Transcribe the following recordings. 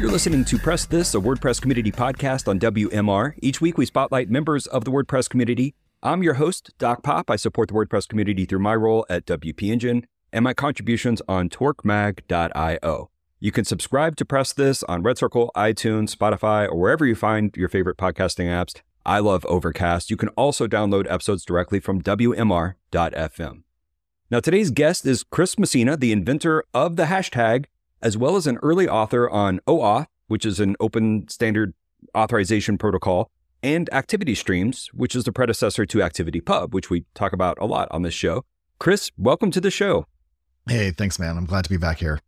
You're listening to Press This, a WordPress community podcast on WMR. Each week we spotlight members of the WordPress community. I'm your host, Doc Pop. I support the WordPress community through my role at WP Engine and my contributions on torquemag.io. You can subscribe to Press This on Red Circle, iTunes, Spotify, or wherever you find your favorite podcasting apps. I love Overcast. You can also download episodes directly from WMR.fm. Now, today's guest is Chris Messina, the inventor of the hashtag as well as an early author on OAuth, which is an open standard authorization protocol, and Activity Streams, which is the predecessor to ActivityPub, which we talk about a lot on this show. Chris, welcome to the show. Hey, thanks, man. I'm glad to be back here.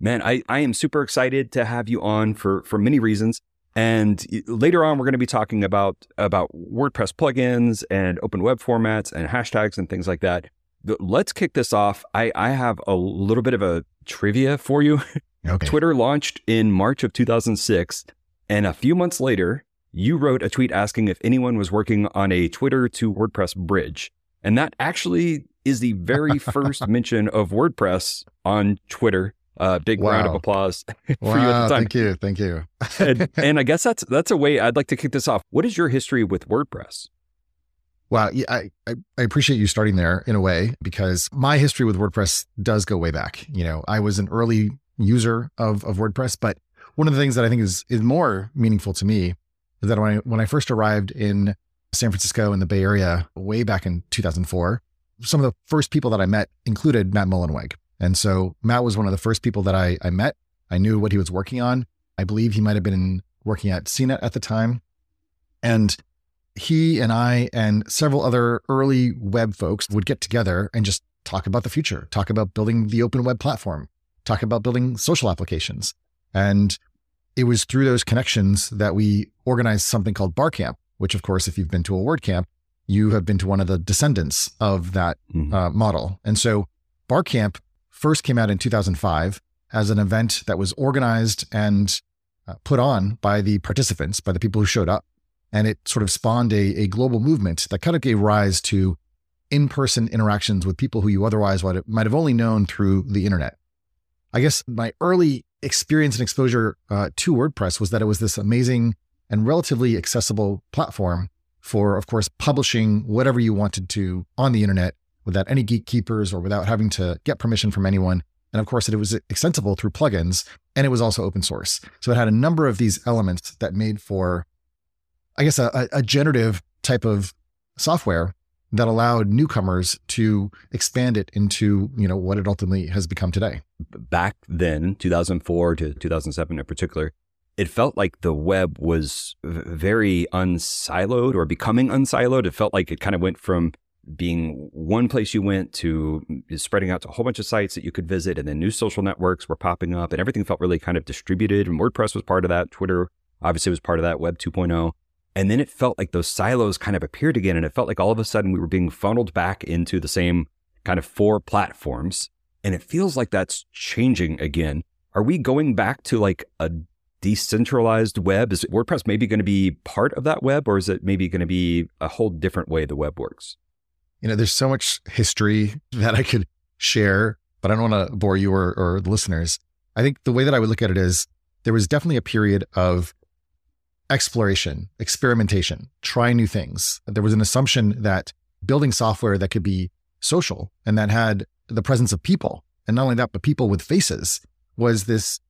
Man, I, I am super excited to have you on for, for many reasons. And later on, we're going to be talking about, about WordPress plugins and open web formats and hashtags and things like that. Let's kick this off. I, I have a little bit of a trivia for you. Okay. Twitter launched in March of 2006. And a few months later, you wrote a tweet asking if anyone was working on a Twitter to WordPress bridge. And that actually is the very first mention of WordPress on Twitter. Uh, big wow. round of applause for wow, you at the time. Thank you. Thank you. and, and I guess that's that's a way I'd like to kick this off. What is your history with WordPress? Wow. I, I appreciate you starting there in a way because my history with WordPress does go way back. You know, I was an early user of, of WordPress, but one of the things that I think is, is more meaningful to me is that when I, when I first arrived in San Francisco in the Bay Area way back in 2004, some of the first people that I met included Matt Mullenweg. And so Matt was one of the first people that I, I met. I knew what he was working on. I believe he might have been working at CNET at the time. And he and I and several other early web folks would get together and just talk about the future, talk about building the open web platform, talk about building social applications. And it was through those connections that we organized something called Barcamp, which, of course, if you've been to a WordCamp, you have been to one of the descendants of that mm-hmm. uh, model. And so Barcamp first came out in 2005 as an event that was organized and uh, put on by the participants, by the people who showed up. And it sort of spawned a, a global movement that kind of gave rise to in person interactions with people who you otherwise might have only known through the internet. I guess my early experience and exposure uh, to WordPress was that it was this amazing and relatively accessible platform for, of course, publishing whatever you wanted to on the internet without any gatekeepers or without having to get permission from anyone. And of course, it was extensible through plugins and it was also open source. So it had a number of these elements that made for I guess, a, a generative type of software that allowed newcomers to expand it into you know what it ultimately has become today. Back then, 2004 to 2007 in particular, it felt like the web was very unsiloed or becoming unsiloed. It felt like it kind of went from being one place you went to spreading out to a whole bunch of sites that you could visit, and then new social networks were popping up, and everything felt really kind of distributed. And WordPress was part of that. Twitter obviously was part of that. Web 2.0. And then it felt like those silos kind of appeared again. And it felt like all of a sudden we were being funneled back into the same kind of four platforms. And it feels like that's changing again. Are we going back to like a decentralized web? Is WordPress maybe going to be part of that web, or is it maybe going to be a whole different way the web works? You know, there's so much history that I could share, but I don't want to bore you or, or listeners. I think the way that I would look at it is there was definitely a period of exploration, experimentation, try new things. There was an assumption that building software that could be social and that had the presence of people, and not only that, but people with faces, was this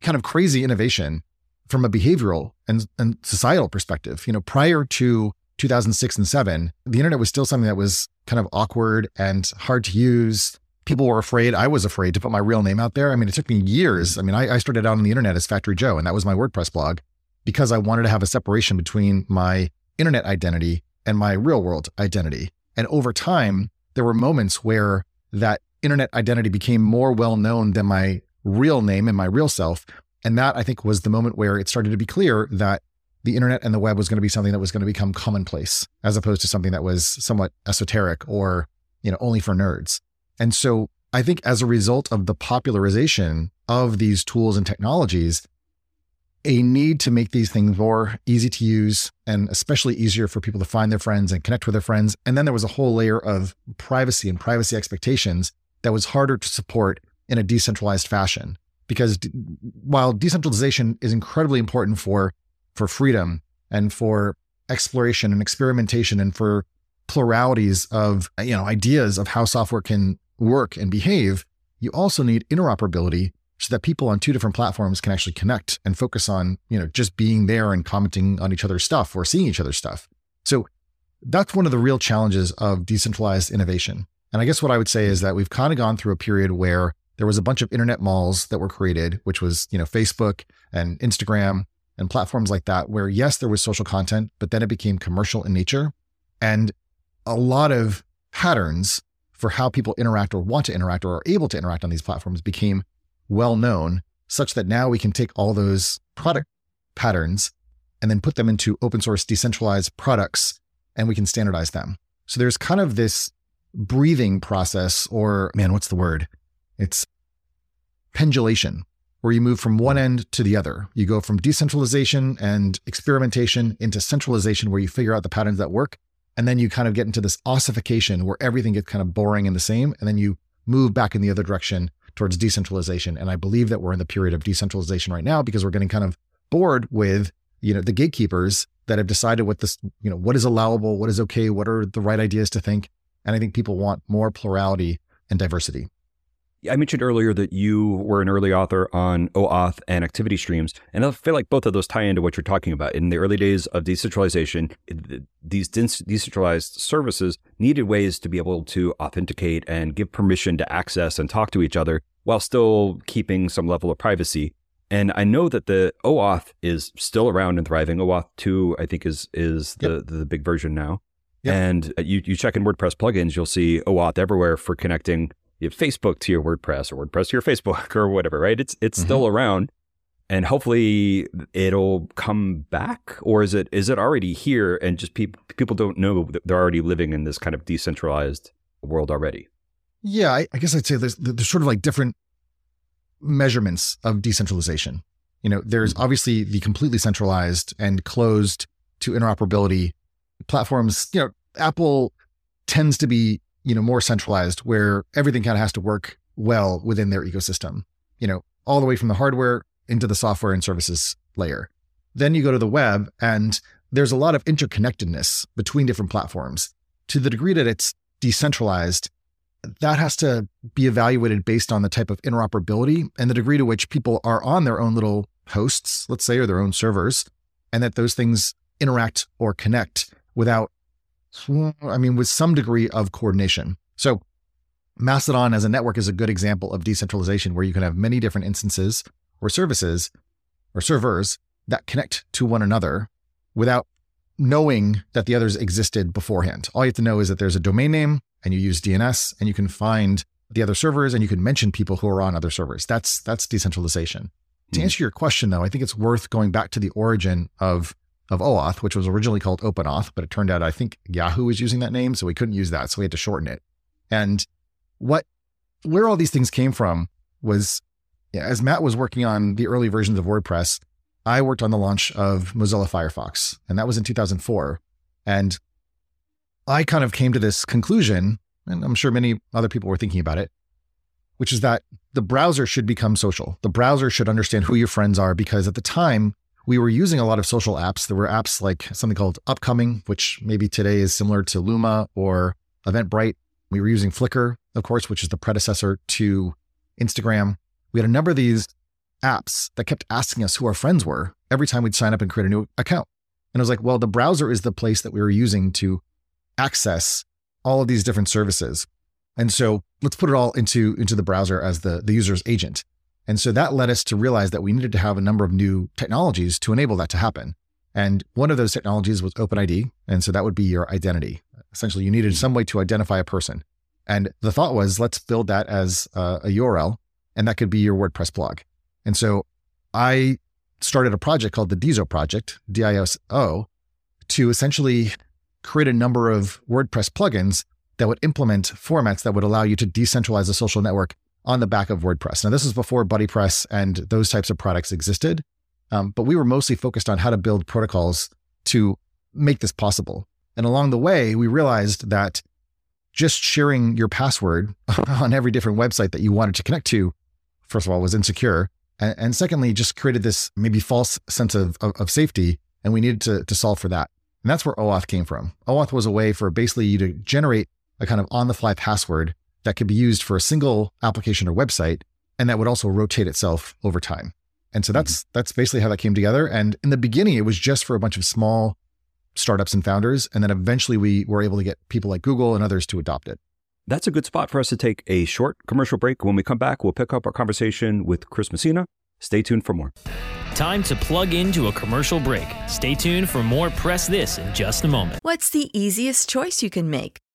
kind of crazy innovation from a behavioral and, and societal perspective. You know, prior to 2006 and 7, the internet was still something that was kind of awkward and hard to use. People were afraid. I was afraid to put my real name out there. I mean, it took me years. I mean, I, I started out on the internet as Factory Joe, and that was my WordPress blog because I wanted to have a separation between my internet identity and my real world identity. And over time, there were moments where that internet identity became more well known than my real name and my real self. And that I think was the moment where it started to be clear that the internet and the web was going to be something that was going to become commonplace as opposed to something that was somewhat esoteric or, you know, only for nerds. And so I think as a result of the popularization of these tools and technologies, a need to make these things more easy to use and especially easier for people to find their friends and connect with their friends. And then there was a whole layer of privacy and privacy expectations that was harder to support in a decentralized fashion. because d- while decentralization is incredibly important for for freedom and for exploration and experimentation and for pluralities of you know ideas of how software can work and behave you also need interoperability so that people on two different platforms can actually connect and focus on you know just being there and commenting on each other's stuff or seeing each other's stuff so that's one of the real challenges of decentralized innovation and i guess what i would say is that we've kind of gone through a period where there was a bunch of internet malls that were created, which was, you know, Facebook and Instagram and platforms like that, where yes, there was social content, but then it became commercial in nature. And a lot of patterns for how people interact or want to interact or are able to interact on these platforms became well known, such that now we can take all those product patterns and then put them into open source decentralized products and we can standardize them. So there's kind of this breathing process, or man, what's the word? It's pendulation, where you move from one end to the other. You go from decentralization and experimentation into centralization, where you figure out the patterns that work. And then you kind of get into this ossification where everything gets kind of boring and the same. And then you move back in the other direction towards decentralization. And I believe that we're in the period of decentralization right now because we're getting kind of bored with, you know, the gatekeepers that have decided what this, you know, what is allowable, what is okay, what are the right ideas to think. And I think people want more plurality and diversity. I mentioned earlier that you were an early author on OAuth and activity streams, and I feel like both of those tie into what you're talking about. In the early days of decentralization, these decentralized services needed ways to be able to authenticate and give permission to access and talk to each other while still keeping some level of privacy. And I know that the OAuth is still around and thriving. OAuth 2, I think, is is the, yep. the big version now. Yep. And uh, you, you check in WordPress plugins, you'll see OAuth everywhere for connecting you Facebook to your WordPress or WordPress to your Facebook or whatever, right? It's it's mm-hmm. still around, and hopefully it'll come back, or is it is it already here and just people people don't know that they're already living in this kind of decentralized world already? Yeah, I, I guess I'd say there's there's sort of like different measurements of decentralization. You know, there's mm-hmm. obviously the completely centralized and closed to interoperability platforms. You know, Apple tends to be you know, more centralized where everything kind of has to work well within their ecosystem, you know, all the way from the hardware into the software and services layer. Then you go to the web and there's a lot of interconnectedness between different platforms to the degree that it's decentralized. That has to be evaluated based on the type of interoperability and the degree to which people are on their own little hosts, let's say, or their own servers, and that those things interact or connect without I mean, with some degree of coordination. So, Mastodon as a network is a good example of decentralization where you can have many different instances or services or servers that connect to one another without knowing that the others existed beforehand. All you have to know is that there's a domain name and you use DNS and you can find the other servers and you can mention people who are on other servers. That's that's decentralization. Mm-hmm. To hmm. answer your question though, I think it's worth going back to the origin of of OAuth, which was originally called OpenAuth, but it turned out I think Yahoo was using that name, so we couldn't use that, so we had to shorten it. And what where all these things came from was as Matt was working on the early versions of WordPress, I worked on the launch of Mozilla Firefox, and that was in 2004. And I kind of came to this conclusion, and I'm sure many other people were thinking about it, which is that the browser should become social. The browser should understand who your friends are because at the time, we were using a lot of social apps. There were apps like something called Upcoming, which maybe today is similar to Luma or Eventbrite. We were using Flickr, of course, which is the predecessor to Instagram. We had a number of these apps that kept asking us who our friends were every time we'd sign up and create a new account. And I was like, well, the browser is the place that we were using to access all of these different services. And so let's put it all into, into the browser as the, the user's agent. And so that led us to realize that we needed to have a number of new technologies to enable that to happen. And one of those technologies was OpenID. And so that would be your identity. Essentially, you needed some way to identify a person. And the thought was, let's build that as a, a URL, and that could be your WordPress blog. And so I started a project called the DISO project, D I S O, to essentially create a number of WordPress plugins that would implement formats that would allow you to decentralize a social network on the back of WordPress. Now, this was before BuddyPress and those types of products existed, um, but we were mostly focused on how to build protocols to make this possible. And along the way, we realized that just sharing your password on every different website that you wanted to connect to, first of all, was insecure. And, and secondly, just created this maybe false sense of, of, of safety. And we needed to, to solve for that. And that's where OAuth came from. OAuth was a way for basically you to generate a kind of on the fly password that could be used for a single application or website and that would also rotate itself over time. And so that's mm-hmm. that's basically how that came together. And in the beginning, it was just for a bunch of small startups and founders, and then eventually we were able to get people like Google and others to adopt it. That's a good spot for us to take a short commercial break. When we come back, we'll pick up our conversation with Chris Messina. Stay tuned for more. Time to plug into a commercial break. Stay tuned for more Press This in just a moment. What's the easiest choice you can make?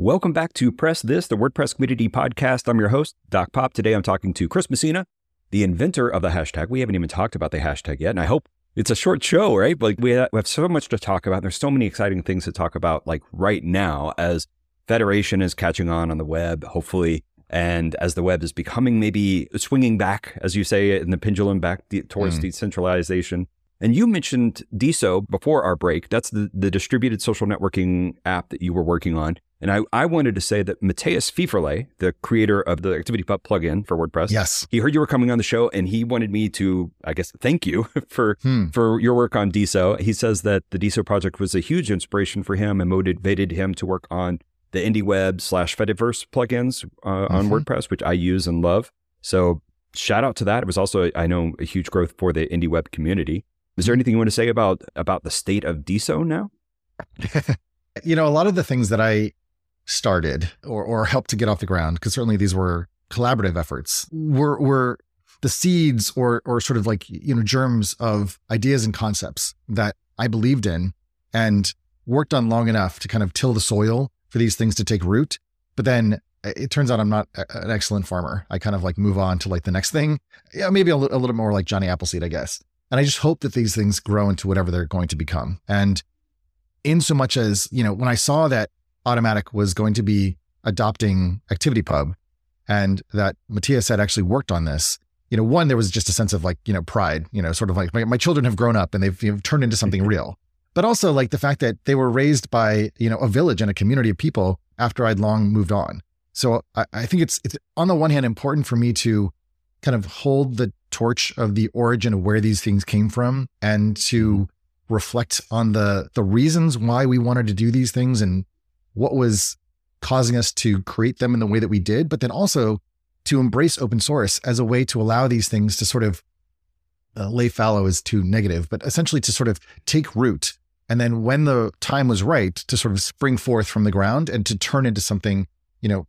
Welcome back to Press This, the WordPress Community Podcast. I'm your host, Doc Pop. Today I'm talking to Chris Messina, the inventor of the hashtag. We haven't even talked about the hashtag yet, and I hope it's a short show, right? But we have so much to talk about. There's so many exciting things to talk about, like right now, as Federation is catching on on the web, hopefully, and as the web is becoming maybe swinging back, as you say, in the pendulum back towards mm. decentralization. And you mentioned DISO before our break. That's the, the distributed social networking app that you were working on. And I, I wanted to say that Matthias Pfefferle, the creator of the ActivityPub plugin for WordPress, yes, he heard you were coming on the show, and he wanted me to, I guess, thank you for hmm. for your work on DISO. He says that the DISO project was a huge inspiration for him and motivated him to work on the IndieWeb slash Fediverse plugins uh, mm-hmm. on WordPress, which I use and love. So shout out to that. It was also, I know, a huge growth for the IndieWeb community. Is there anything you want to say about about the state of DISO now? you know, a lot of the things that I started or, or helped to get off the ground, because certainly these were collaborative efforts, were, were the seeds or, or sort of like, you know, germs of ideas and concepts that I believed in and worked on long enough to kind of till the soil for these things to take root. But then uh, it turns out I'm not uh, an excellent farmer. I kind of like move on to like the next thing. Yeah, maybe a, l- a little more like Johnny Appleseed, I guess. And I just hope that these things grow into whatever they're going to become. And in so much as, you know, when I saw that Automattic was going to be adopting ActivityPub and that Matthias had actually worked on this, you know, one, there was just a sense of like, you know, pride, you know, sort of like my, my children have grown up and they've you know, turned into something real. But also like the fact that they were raised by, you know, a village and a community of people after I'd long moved on. So I, I think it's it's on the one hand important for me to kind of hold the torch of the origin of where these things came from and to mm-hmm. reflect on the the reasons why we wanted to do these things and what was causing us to create them in the way that we did, but then also to embrace open source as a way to allow these things to sort of uh, lay fallow is too negative, but essentially to sort of take root. And then when the time was right to sort of spring forth from the ground and to turn into something, you know,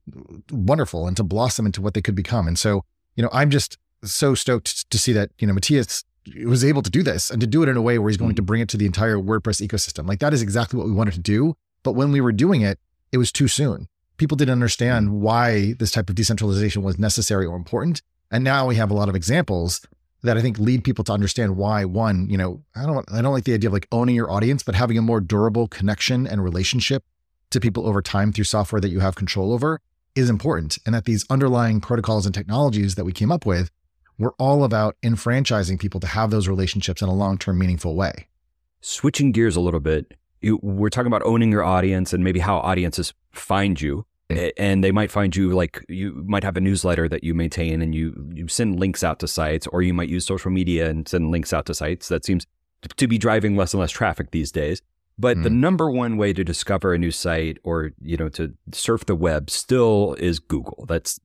wonderful and to blossom into what they could become. And so, you know, I'm just so stoked to see that, you know, Matthias was able to do this and to do it in a way where he's going to mm. bring it to the entire WordPress ecosystem. Like that is exactly what we wanted to do. But when we were doing it, it was too soon. People didn't understand mm. why this type of decentralization was necessary or important. And now we have a lot of examples that I think lead people to understand why one, you know, I don't I don't like the idea of like owning your audience, but having a more durable connection and relationship to people over time through software that you have control over is important. And that these underlying protocols and technologies that we came up with We're all about enfranchising people to have those relationships in a long term, meaningful way. Switching gears a little bit, you, we're talking about owning your audience and maybe how audiences find you. And they might find you like you might have a newsletter that you maintain and you, you send links out to sites, or you might use social media and send links out to sites. That seems to be driving less and less traffic these days. But mm. the number one way to discover a new site or, you know, to surf the web still is Google. That's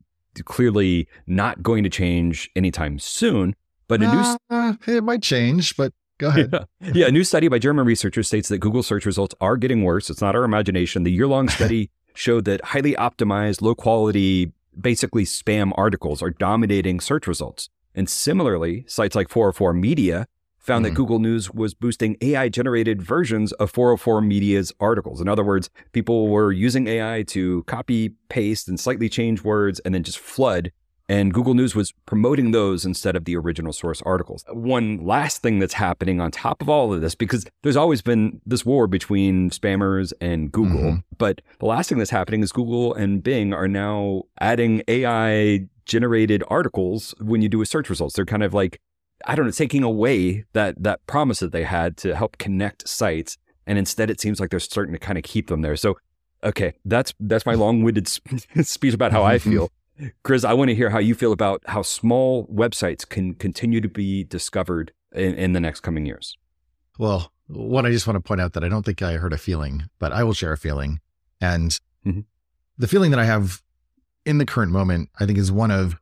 clearly not going to change anytime soon. But a uh, new it might change, but go ahead. Yeah. yeah, a new study by German researchers states that Google search results are getting worse. It's not our imagination. The year-long study showed that highly optimized, low-quality, basically spam articles are dominating search results. And similarly, sites like 404 Media found mm. that hmm. Google News was boosting AI generated versions of 404 Media's articles. In other words, people were using AI to copy, paste, and slightly change words and then just flood. And Google News was promoting those instead of the original source articles. One last thing that's happening on top of all of this, because there's always been this war between spammers and Google, mm-hmm. but the last thing that's happening is Google and Bing are now adding AI generated articles when you do a search results. They're kind of like I don't know, taking away that that promise that they had to help connect sites, and instead it seems like they're starting to kind of keep them there. So, okay, that's that's my long-winded speech about how I feel. Chris, I want to hear how you feel about how small websites can continue to be discovered in, in the next coming years. Well, one, I just want to point out that I don't think I heard a feeling, but I will share a feeling. And mm-hmm. the feeling that I have in the current moment, I think, is one of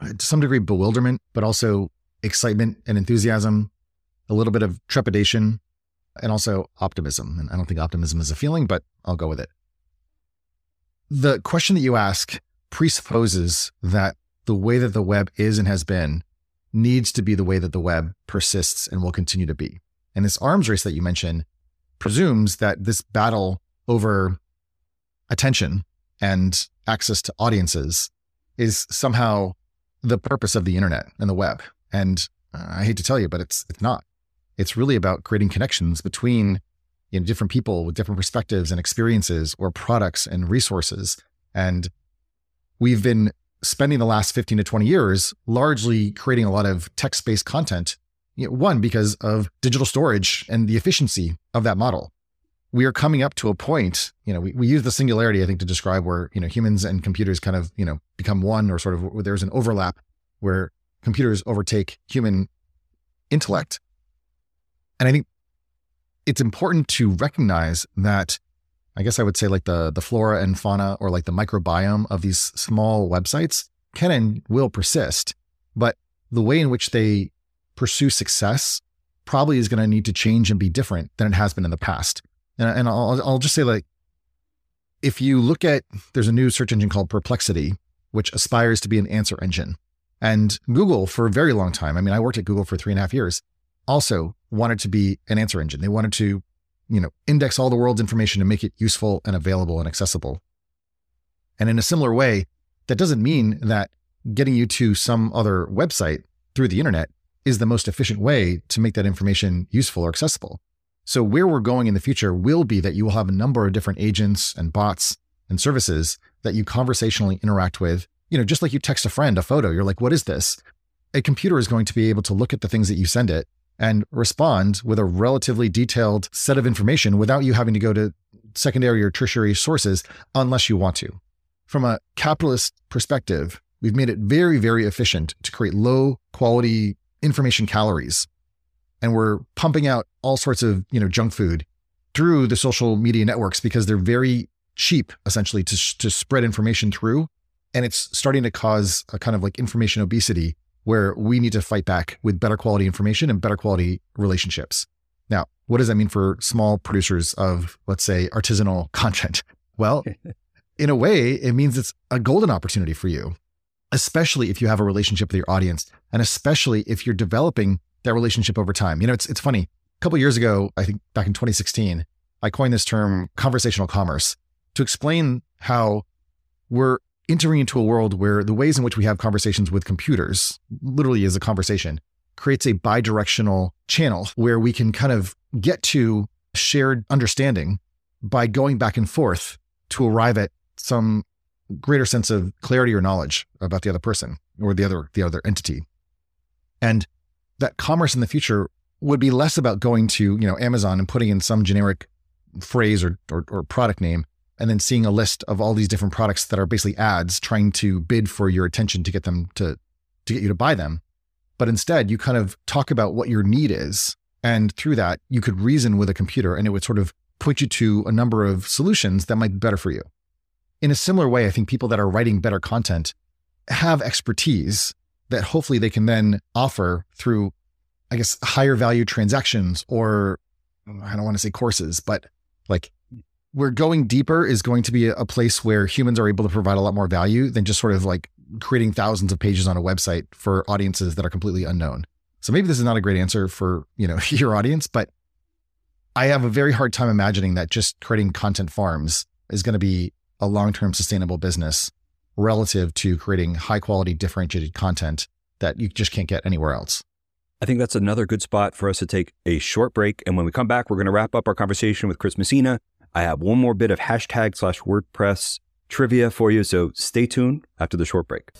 to some degree bewilderment, but also excitement and enthusiasm, a little bit of trepidation, and also optimism. And I don't think optimism is a feeling, but I'll go with it. The question that you ask presupposes that the way that the web is and has been needs to be the way that the web persists and will continue to be. And this arms race that you mentioned presumes that this battle over attention and access to audiences is somehow the purpose of the internet and the web. And uh, I hate to tell you, but it's it's not. It's really about creating connections between you know, different people with different perspectives and experiences or products and resources. And we've been spending the last 15 to 20 years largely creating a lot of text-based content. You know, one, because of digital storage and the efficiency of that model. We are coming up to a point, you know, we, we use the singularity, I think, to describe where, you know, humans and computers kind of, you know, become one or sort of there's an overlap where computers overtake human intellect. And I think it's important to recognize that I guess I would say like the the flora and fauna or like the microbiome of these small websites can and will persist, but the way in which they pursue success probably is going to need to change and be different than it has been in the past. And, and I'll, I'll just say like, if you look at, there's a new search engine called Perplexity, which aspires to be an answer engine. And Google, for a very long time, I mean, I worked at Google for three and a half years, also wanted to be an answer engine. They wanted to, you know, index all the world's information to make it useful and available and accessible. And in a similar way, that doesn't mean that getting you to some other website through the internet is the most efficient way to make that information useful or accessible. So, where we're going in the future will be that you will have a number of different agents and bots and services that you conversationally interact with you know, just like you text a friend a photo, you're like, what is this? A computer is going to be able to look at the things that you send it and respond with a relatively detailed set of information without you having to go to secondary or tertiary sources unless you want to. From a capitalist perspective, we've made it very, very efficient to create low quality information calories. And we're pumping out all sorts of, you know, junk food through the social media networks because they're very cheap essentially to, to spread information through and it's starting to cause a kind of like information obesity where we need to fight back with better quality information and better quality relationships. Now, what does that mean for small producers of, let's say, artisanal content? Well, in a way, it means it's a golden opportunity for you, especially if you have a relationship with your audience and especially if you're developing that relationship over time. You know, it's, it's funny. A couple years ago, I think back in 2016, I coined this term conversational commerce to explain how we're entering into a world where the ways in which we have conversations with computers, literally as a conversation, creates a bi-directional channel where we can kind of get to shared understanding by going back and forth to arrive at some greater sense of clarity or knowledge about the other person or the other the other entity. And that commerce in the future would be less about going to, you know, Amazon and putting in some generic phrase or, or, or product name and then seeing a list of all these different products that are basically ads trying to bid for your attention to get them to to get you to buy them. But instead, you kind of talk about what your need is. And through that, you could reason with a computer and it would sort of point you to a number of solutions that might be better for you. In a similar way, I think people that are writing better content have expertise that hopefully they can then offer through, I guess, higher value transactions or I don't want to say courses, but like where going deeper is going to be a place where humans are able to provide a lot more value than just sort of like creating thousands of pages on a website for audiences that are completely unknown. So maybe this is not a great answer for, you know, your audience, but I have a very hard time imagining that just creating content farms is going to be a long-term sustainable business relative to creating high quality differentiated content that you just can't get anywhere else. I think that's another good spot for us to take a short break. And when we come back, we're going to wrap up our conversation with Chris Messina. I have one more bit of hashtag slash WordPress trivia for you. So stay tuned after the short break.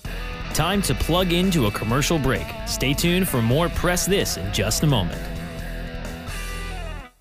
Time to plug into a commercial break. Stay tuned for more Press This in just a moment.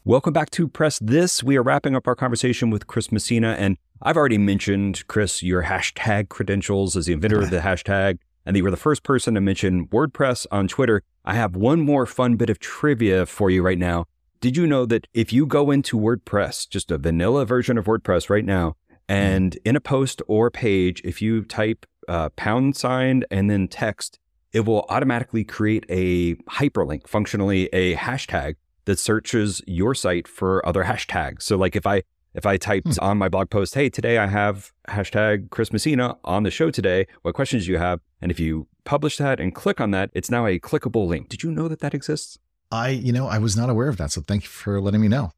Welcome back to Press This. We are wrapping up our conversation with Chris Messina. And I've already mentioned, Chris, your hashtag credentials as the inventor of the hashtag. And that you were the first person to mention WordPress on Twitter. I have one more fun bit of trivia for you right now. Did you know that if you go into WordPress, just a vanilla version of WordPress right now, and in a post or page, if you type uh, pound sign and then text, it will automatically create a hyperlink, functionally a hashtag that searches your site for other hashtags. So like if I if I typed hmm. on my blog post, hey, today I have hashtag Chris Messina on the show today. What questions do you have? And if you publish that and click on that, it's now a clickable link. Did you know that that exists? I, you know, I was not aware of that. So thank you for letting me know.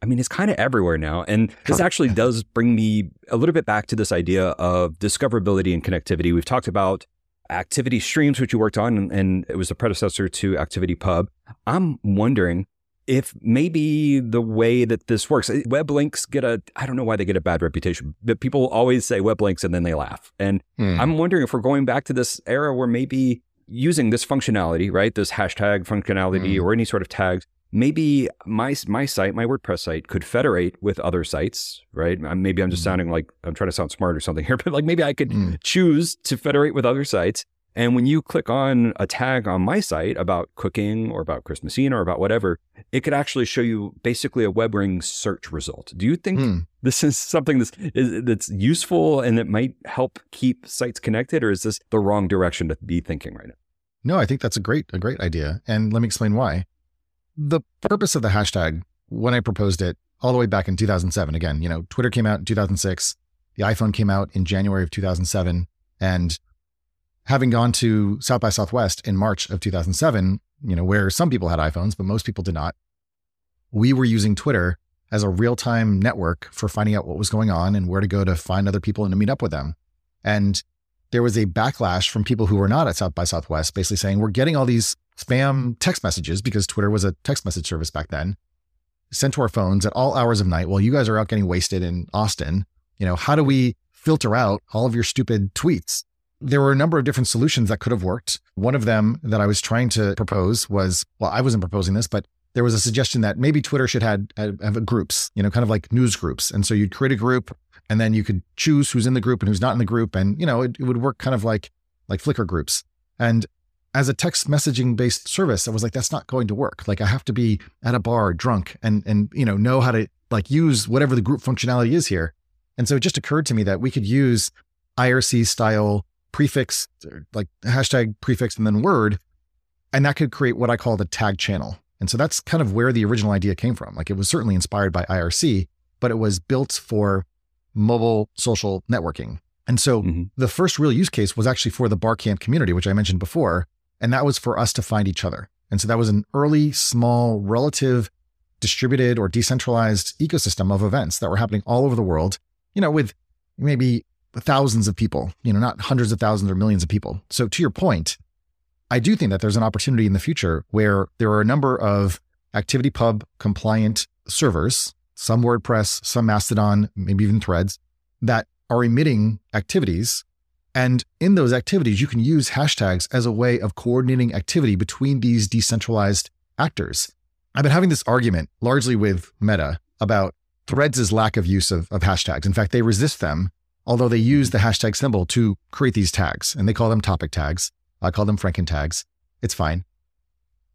I mean, it's kind of everywhere now. And this actually does bring me a little bit back to this idea of discoverability and connectivity. We've talked about activity streams, which you worked on, and, and it was a predecessor to Activity Pub. I'm wondering if maybe the way that this works, eh, web links get a, I don't know why they get a bad reputation, but people always say web links and then they laugh. And hmm. I'm wondering if we're going back to this era where maybe using this functionality, right, this hashtag functionality hmm. or any sort of tags, maybe my my site, my WordPress site, could federate with other sites, right? Maybe I'm just mm. sounding like I'm trying to sound smart or something here, but like maybe I could mm. choose to federate with other sites. And when you click on a tag on my site about cooking or about Chris Messina or about whatever, it could actually show you basically a WebRing search result. Do you think mm. this is something that's, is, that's useful and that might help keep sites connected, or is this the wrong direction to be thinking right now? No, I think that's a great a great idea, and let me explain why the purpose of the hashtag when I proposed it all the way back in 2007, again, you know, Twitter came out in 2006, the iPhone came out in January of 2007. And having gone to South by Southwest in March of 2007, you know, where some people had iPhones, but most people did not, we were using Twitter as a real time network for finding out what was going on and where to go to find other people and to meet up with them. And there was a backlash from people who were not at South by Southwest, basically saying, We're getting all these spam text messages because Twitter was a text message service back then, sent to our phones at all hours of night while you guys are out getting wasted in Austin. You know, how do we filter out all of your stupid tweets? There were a number of different solutions that could have worked. One of them that I was trying to propose was, well, I wasn't proposing this, but there was a suggestion that maybe Twitter should have, have groups, you know, kind of like news groups. And so you'd create a group and then you could choose who's in the group and who's not in the group. And, you know, it, it would work kind of like, like Flickr groups. And as a text messaging based service, I was like, that's not going to work. Like I have to be at a bar drunk and and you know know how to like use whatever the group functionality is here. And so it just occurred to me that we could use IRC style prefix, like hashtag prefix and then word, and that could create what I call the tag channel. And so that's kind of where the original idea came from. Like it was certainly inspired by IRC, but it was built for mobile social networking. And so mm-hmm. the first real use case was actually for the Barcamp community, which I mentioned before, and that was for us to find each other. And so that was an early, small, relative, distributed or decentralized ecosystem of events that were happening all over the world, you know, with maybe thousands of people, you know, not hundreds of thousands or millions of people. So to your point, I do think that there's an opportunity in the future where there are a number of ActivityPub compliant servers, some WordPress, some Mastodon, maybe even threads, that are emitting activities And in those activities, you can use hashtags as a way of coordinating activity between these decentralized actors. I've been having this argument largely with Meta about Threads' lack of use of, of hashtags. In fact, they resist them, although they use the hashtag symbol to create these tags, and they call them topic tags. I call them Franken tags. It's fine.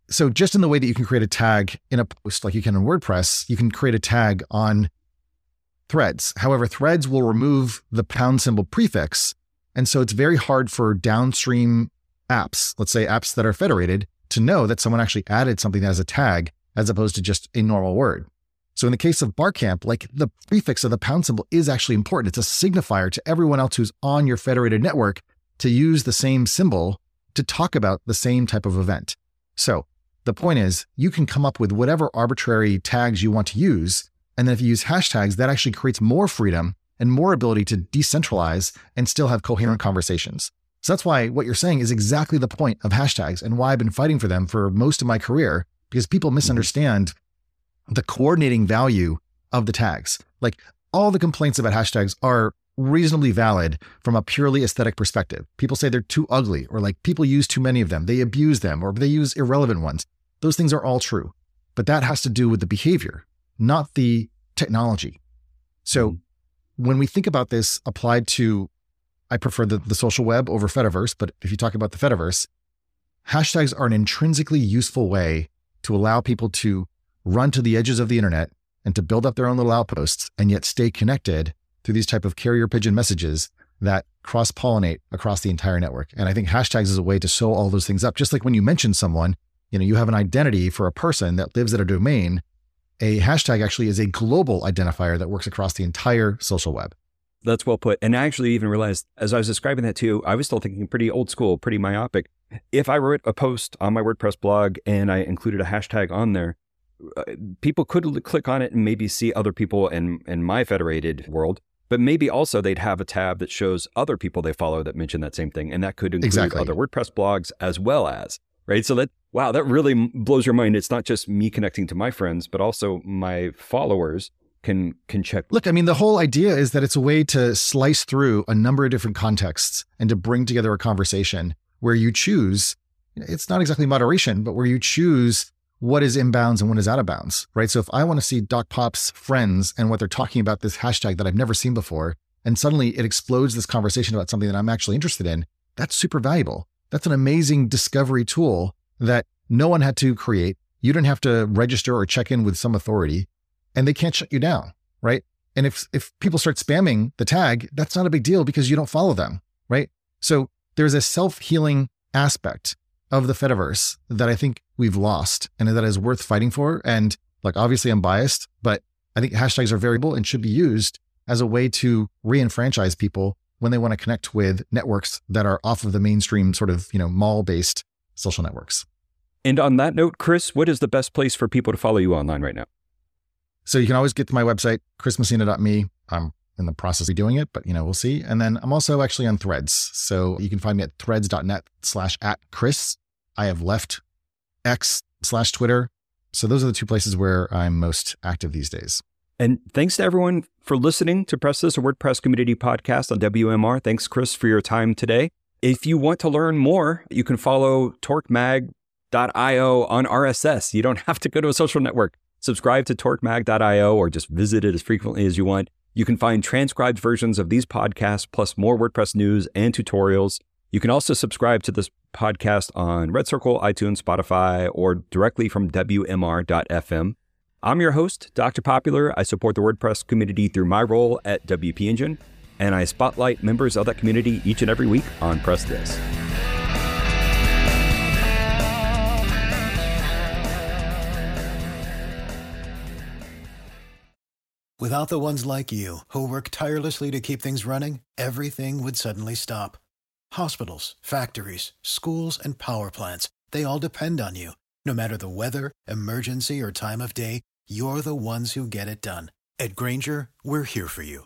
So, just in the way that you can create a tag in a post like you can in WordPress, you can create a tag on Threads. However, Threads will remove the pound symbol prefix. And so it's very hard for downstream apps, let's say apps that are federated, to know that someone actually added something as a tag as opposed to just a normal word. So in the case of Barcamp, like the prefix of the pound symbol is actually important. It's a signifier to everyone else who's on your federated network to use the same symbol to talk about the same type of event. So the point is, you can come up with whatever arbitrary tags you want to use and then if you use hashtags, that actually creates more freedom and more ability to decentralize and still have coherent conversations. So that's why what you're saying is exactly the point of hashtags and why I've been fighting for them for most of my career, because people mm-hmm. misunderstand the coordinating value of the tags. Like all the complaints about hashtags are reasonably valid from a purely aesthetic perspective. People say they're too ugly, or like people use too many of them, they abuse them, or they use irrelevant ones. Those things are all true. But that has to do with the behavior not the technology. So mm-hmm. when we think about this applied to, I prefer the, the social web over Fediverse, but if you talk about the Fediverse, hashtags are an intrinsically useful way to allow people to run to the edges of the internet and to build up their own little outposts and yet stay connected through these type of carrier pigeon messages that cross pollinate across the entire network. And I think hashtags is a way to sew all those things up. Just like when you mention someone, you know, you have an identity for a person that lives at a domain a hashtag actually is a global identifier that works across the entire social web. That's well put. And I actually even realized as I was describing that too, I was still thinking pretty old school, pretty myopic. If I wrote a post on my WordPress blog and I included a hashtag on there, uh, people could click on it and maybe see other people in, in my federated world. But maybe also they'd have a tab that shows other people they follow that mention that same thing. And that could include exactly. other WordPress blogs as well as right? So that wow, that really blows your mind. It's not just me connecting to my friends, but also my followers can can check. Look, I mean, the whole idea is that it's a way to slice through a number of different contexts and to bring together a conversation where you choose. It's not exactly moderation, but where you choose what is inbounds and what is out of bounds, right? So if I want to see Doc Pop's friends and what they're talking about this hashtag that I've never seen before, and suddenly it explodes this conversation about something that I'm actually interested in, that's super valuable. That's an amazing discovery tool that no one had to create. You didn't have to register or check in with some authority, and they can't shut you down, right? And if if people start spamming the tag, that's not a big deal because you don't follow them, right? So there's a self-healing aspect of the Fediverse that I think we've lost and that is worth fighting for. And like obviously I'm biased, but I think hashtags are variable and should be used as a way to re-enfranchise people when they want to connect with networks that are off of the mainstream sort of, you know, mall-based social networks. And on that note, Chris, what is the best place for people to follow you online right now? So you can always get to my website, chrismessina.me. I'm in the process of doing it, but you know, we'll see. And then I'm also actually on threads. So you can find me at threads.net slash at Chris. I have left X slash Twitter. So those are the two places where I'm most active these days. And thanks to everyone for listening to Press This, a WordPress community podcast on WMR. Thanks, Chris, for your time today. If you want to learn more, you can follow torquemag.io on RSS. You don't have to go to a social network. Subscribe to torquemag.io or just visit it as frequently as you want. You can find transcribed versions of these podcasts plus more WordPress news and tutorials. You can also subscribe to this podcast on Red Circle, iTunes, Spotify, or directly from WMR.fm. I'm your host, Dr. Popular. I support the WordPress community through my role at WP Engine, and I spotlight members of that community each and every week on Press This. Without the ones like you, who work tirelessly to keep things running, everything would suddenly stop. Hospitals, factories, schools, and power plants, they all depend on you. No matter the weather, emergency, or time of day, you're the ones who get it done. At Grainger, we're here for you